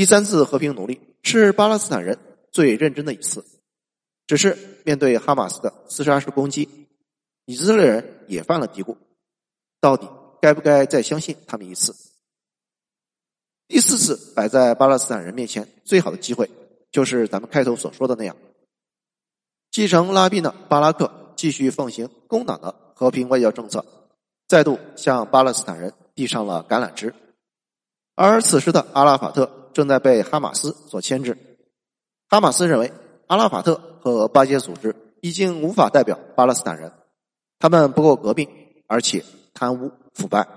第三次和平努力是巴勒斯坦人最认真的一次。只是面对哈马斯的自杀式攻击，以色列人也犯了嘀咕：到底该不该再相信他们一次？第四次摆在巴勒斯坦人面前最好的机会，就是咱们开头所说的那样，继承拉宾的巴拉克继续奉行工党的和平外交政策，再度向巴勒斯坦人递上了橄榄枝。而此时的阿拉法特正在被哈马斯所牵制，哈马斯认为。阿拉法特和巴结组织已经无法代表巴勒斯坦人，他们不够革命，而且贪污腐败。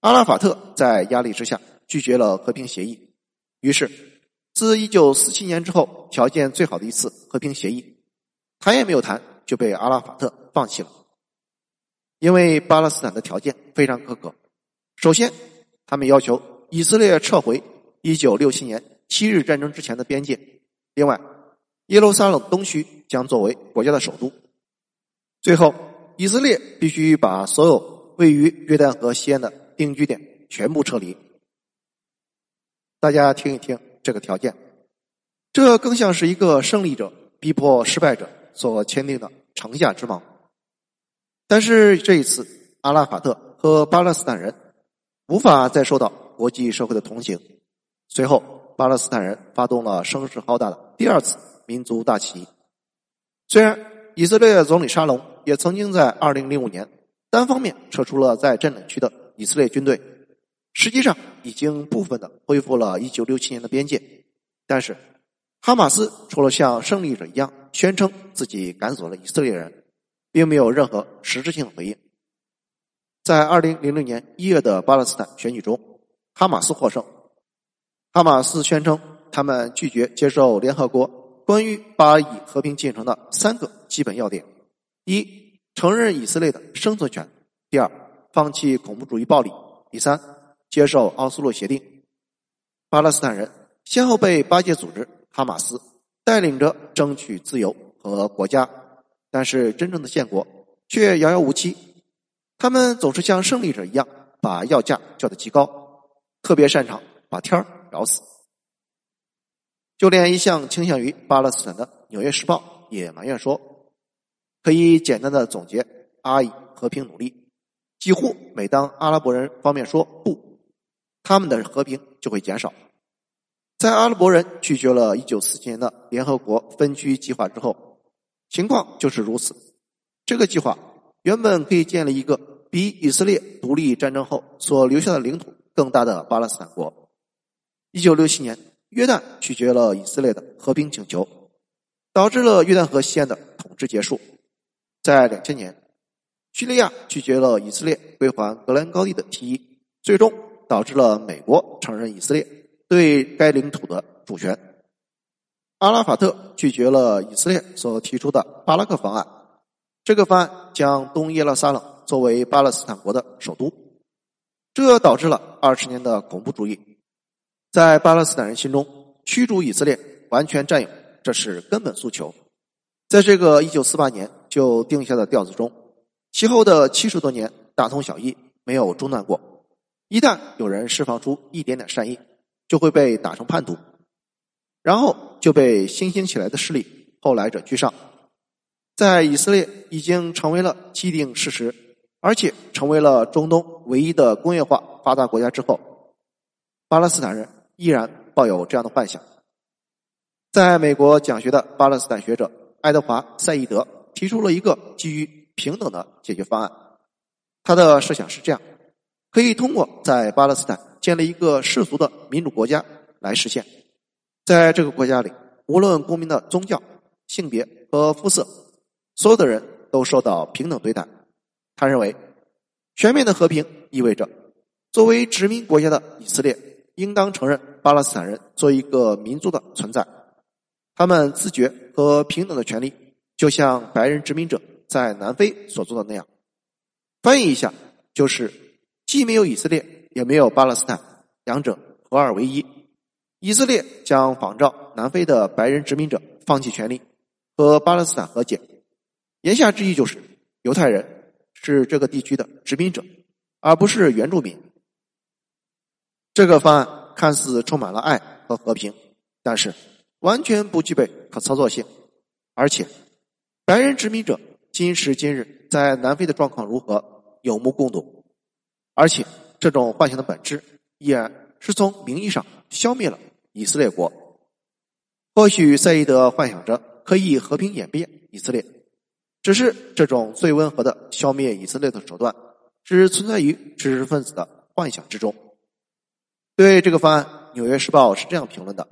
阿拉法特在压力之下拒绝了和平协议，于是自一九四七年之后条件最好的一次和平协议，谈也没有谈就被阿拉法特放弃了。因为巴勒斯坦的条件非常苛刻，首先他们要求以色列撤回一九六七年七日战争之前的边界。另外，耶路撒冷东区将作为国家的首都。最后，以色列必须把所有位于约旦河西岸的定居点全部撤离。大家听一听这个条件，这更像是一个胜利者逼迫失败者所签订的城下之盟。但是这一次，阿拉法特和巴勒斯坦人无法再受到国际社会的同情。随后。巴勒斯坦人发动了声势浩大的第二次民族大起义。虽然以色列总理沙龙也曾经在二零零五年单方面撤出了在占领区的以色列军队，实际上已经部分的恢复了一九六七年的边界，但是哈马斯除了像胜利者一样宣称自己赶走了以色列人，并没有任何实质性的回应。在二零零六年一月的巴勒斯坦选举中，哈马斯获胜。哈马斯宣称，他们拒绝接受联合国关于巴以和平进程的三个基本要点：一、承认以色列的生存权；第二，放弃恐怖主义暴力；第三，接受奥斯陆协定。巴勒斯坦人先后被巴结组织哈马斯带领着争取自由和国家，但是真正的建国却遥遥无期。他们总是像胜利者一样，把要价叫得极高，特别擅长把天儿。找死！就连一向倾向于巴勒斯坦的《纽约时报》也埋怨说：“可以简单的总结阿以和平努力，几乎每当阿拉伯人方面说不，他们的和平就会减少。”在阿拉伯人拒绝了一九四七年的联合国分区计划之后，情况就是如此。这个计划原本可以建立一个比以色列独立战争后所留下的领土更大的巴勒斯坦国。一九六七年，约旦拒绝了以色列的和平请求，导致了约旦河西岸的统治结束。在两千年，叙利亚拒绝了以色列归还格兰高地的提议，最终导致了美国承认以色列对该领土的主权。阿拉法特拒绝了以色列所提出的巴拉克方案，这个方案将东耶路撒冷作为巴勒斯坦国的首都，这导致了二十年的恐怖主义。在巴勒斯坦人心中，驱逐以色列、完全占有，这是根本诉求。在这个一九四八年就定下的调子中，其后的七十多年大同小异，没有中断过。一旦有人释放出一点点善意，就会被打成叛徒，然后就被新兴起来的势力后来者居上。在以色列已经成为了既定事实，而且成为了中东唯一的工业化发达国家之后，巴勒斯坦人。依然抱有这样的幻想。在美国讲学的巴勒斯坦学者爱德华·赛义德提出了一个基于平等的解决方案。他的设想是这样：可以通过在巴勒斯坦建立一个世俗的民主国家来实现。在这个国家里，无论公民的宗教、性别和肤色，所有的人都受到平等对待。他认为，全面的和平意味着作为殖民国家的以色列。应当承认巴勒斯坦人作为一个民族的存在，他们自觉和平等的权利，就像白人殖民者在南非所做的那样。翻译一下，就是既没有以色列，也没有巴勒斯坦，两者合二为一。以色列将仿照南非的白人殖民者放弃权利，和巴勒斯坦和解。言下之意就是，犹太人是这个地区的殖民者，而不是原住民。这个方案看似充满了爱和和平，但是完全不具备可操作性。而且，白人殖民者今时今日在南非的状况如何，有目共睹。而且，这种幻想的本质依然是从名义上消灭了以色列国。或许赛义德幻想着可以和平演变以色列，只是这种最温和的消灭以色列的手段，只存在于知识分子的幻想之中。对这个方案，《纽约时报》是这样评论的：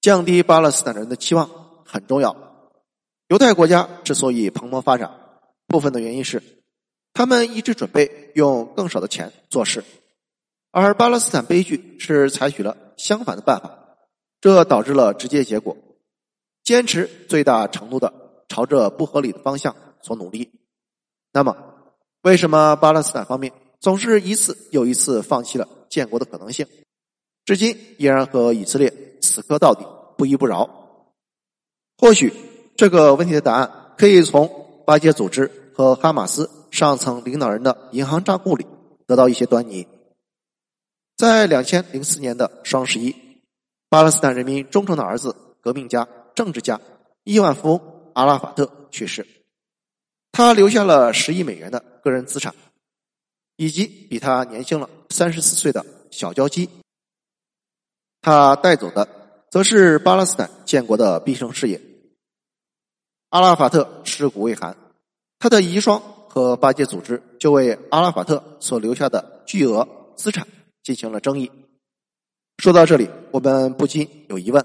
降低巴勒斯坦人的期望很重要。犹太国家之所以蓬勃发展，部分的原因是他们一直准备用更少的钱做事，而巴勒斯坦悲剧是采取了相反的办法。这导致了直接结果：坚持最大程度的朝着不合理的方向所努力。那么，为什么巴勒斯坦方面总是一次又一次放弃了建国的可能性，至今依然和以色列死磕到底、不依不饶？或许这个问题的答案可以从巴结组织和哈马斯上层领导人的银行账户里得到一些端倪。在两千零四年的双十一。巴勒斯坦人民忠诚的儿子、革命家、政治家、亿万富翁阿拉法特去世，他留下了十亿美元的个人资产，以及比他年轻了三十四岁的小娇妻。他带走的则是巴勒斯坦建国的毕生事业。阿拉法特尸骨未寒，他的遗孀和巴结组织就为阿拉法特所留下的巨额资产进行了争议。说到这里，我们不禁有疑问：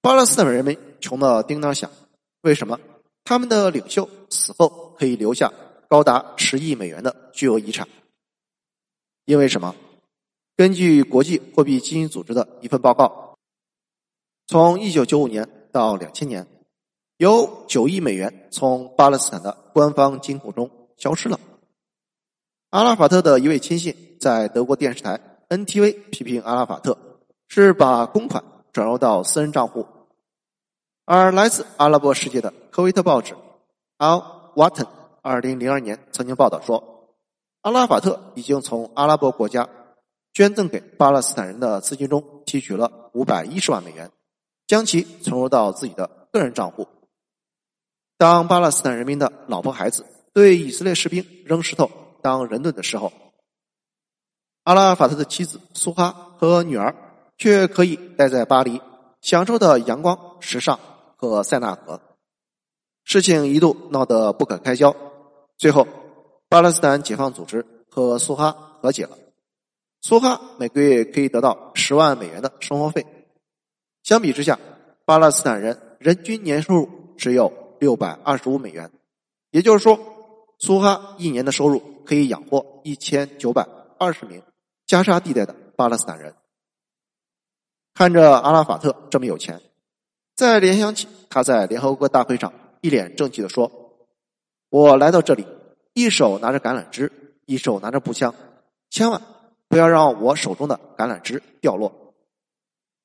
巴勒斯坦人民穷的叮当响，为什么他们的领袖死后可以留下高达十亿美元的巨额遗产？因为什么？根据国际货币基金组织的一份报告，从一九九五年到两千年，有九亿美元从巴勒斯坦的官方金库中消失了。阿拉法特的一位亲信在德国电视台。NTV 批评阿拉法特是把公款转入到私人账户，而来自阿拉伯世界的科威特报纸《Al Watan》二零零二年曾经报道说，阿拉法特已经从阿拉伯国家捐赠给巴勒斯坦人的资金中提取了五百一十万美元，将其存入到自己的个人账户。当巴勒斯坦人民的老婆孩子对以色列士兵扔石头当人盾的时候。阿拉法特的妻子苏哈和女儿却可以待在巴黎，享受的阳光、时尚和塞纳河。事情一度闹得不可开交，最后巴勒斯坦解放组织和苏哈和解了。苏哈每个月可以得到十万美元的生活费，相比之下，巴勒斯坦人人均年收入只有六百二十五美元，也就是说，苏哈一年的收入可以养活一千九百二十名。加沙地带的巴勒斯坦人看着阿拉法特这么有钱，再联想起他在联合国大会上一脸正气的说：“我来到这里，一手拿着橄榄枝，一手拿着步枪，千万不要让我手中的橄榄枝掉落。”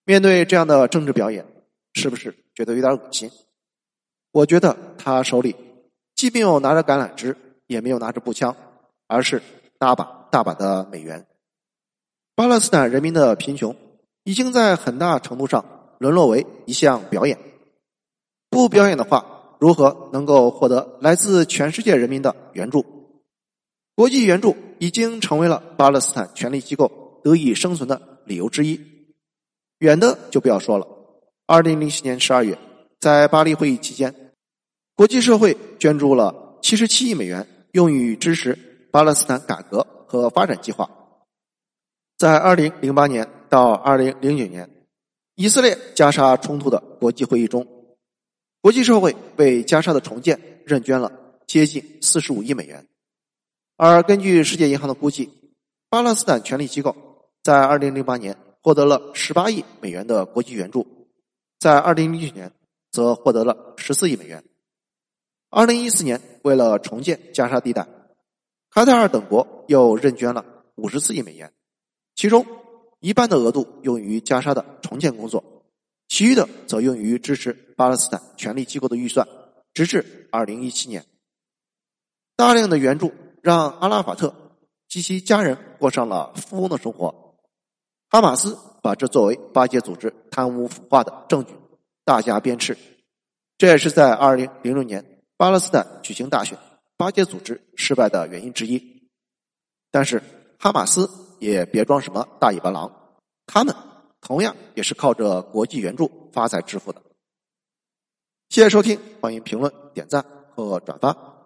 面对这样的政治表演，是不是觉得有点恶心？我觉得他手里既没有拿着橄榄枝，也没有拿着步枪，而是大把大把的美元。巴勒斯坦人民的贫穷已经在很大程度上沦落为一项表演。不表演的话，如何能够获得来自全世界人民的援助？国际援助已经成为了巴勒斯坦权力机构得以生存的理由之一。远的就不要说了。二零零七年十二月，在巴黎会议期间，国际社会捐助了七十七亿美元，用于支持巴勒斯坦改革和发展计划。在二零零八年到二零零九年，以色列加沙冲突的国际会议中，国际社会为加沙的重建认捐了接近四十五亿美元。而根据世界银行的估计，巴勒斯坦权力机构在二零零八年获得了十八亿美元的国际援助，在二零零九年则获得了十四亿美元。二零一四年，为了重建加沙地带，卡塔尔等国又认捐了五十四亿美元。其中一半的额度用于加沙的重建工作，其余的则用于支持巴勒斯坦权力机构的预算，直至二零一七年。大量的援助让阿拉法特及其家人过上了富翁的生活。哈马斯把这作为巴结组织贪污腐化的证据，大加鞭笞。这也是在二零零六年巴勒斯坦举行大选，巴结组织失败的原因之一。但是哈马斯也别装什么大尾巴狼，他们同样也是靠着国际援助发财致富的。谢谢收听，欢迎评论、点赞和转发。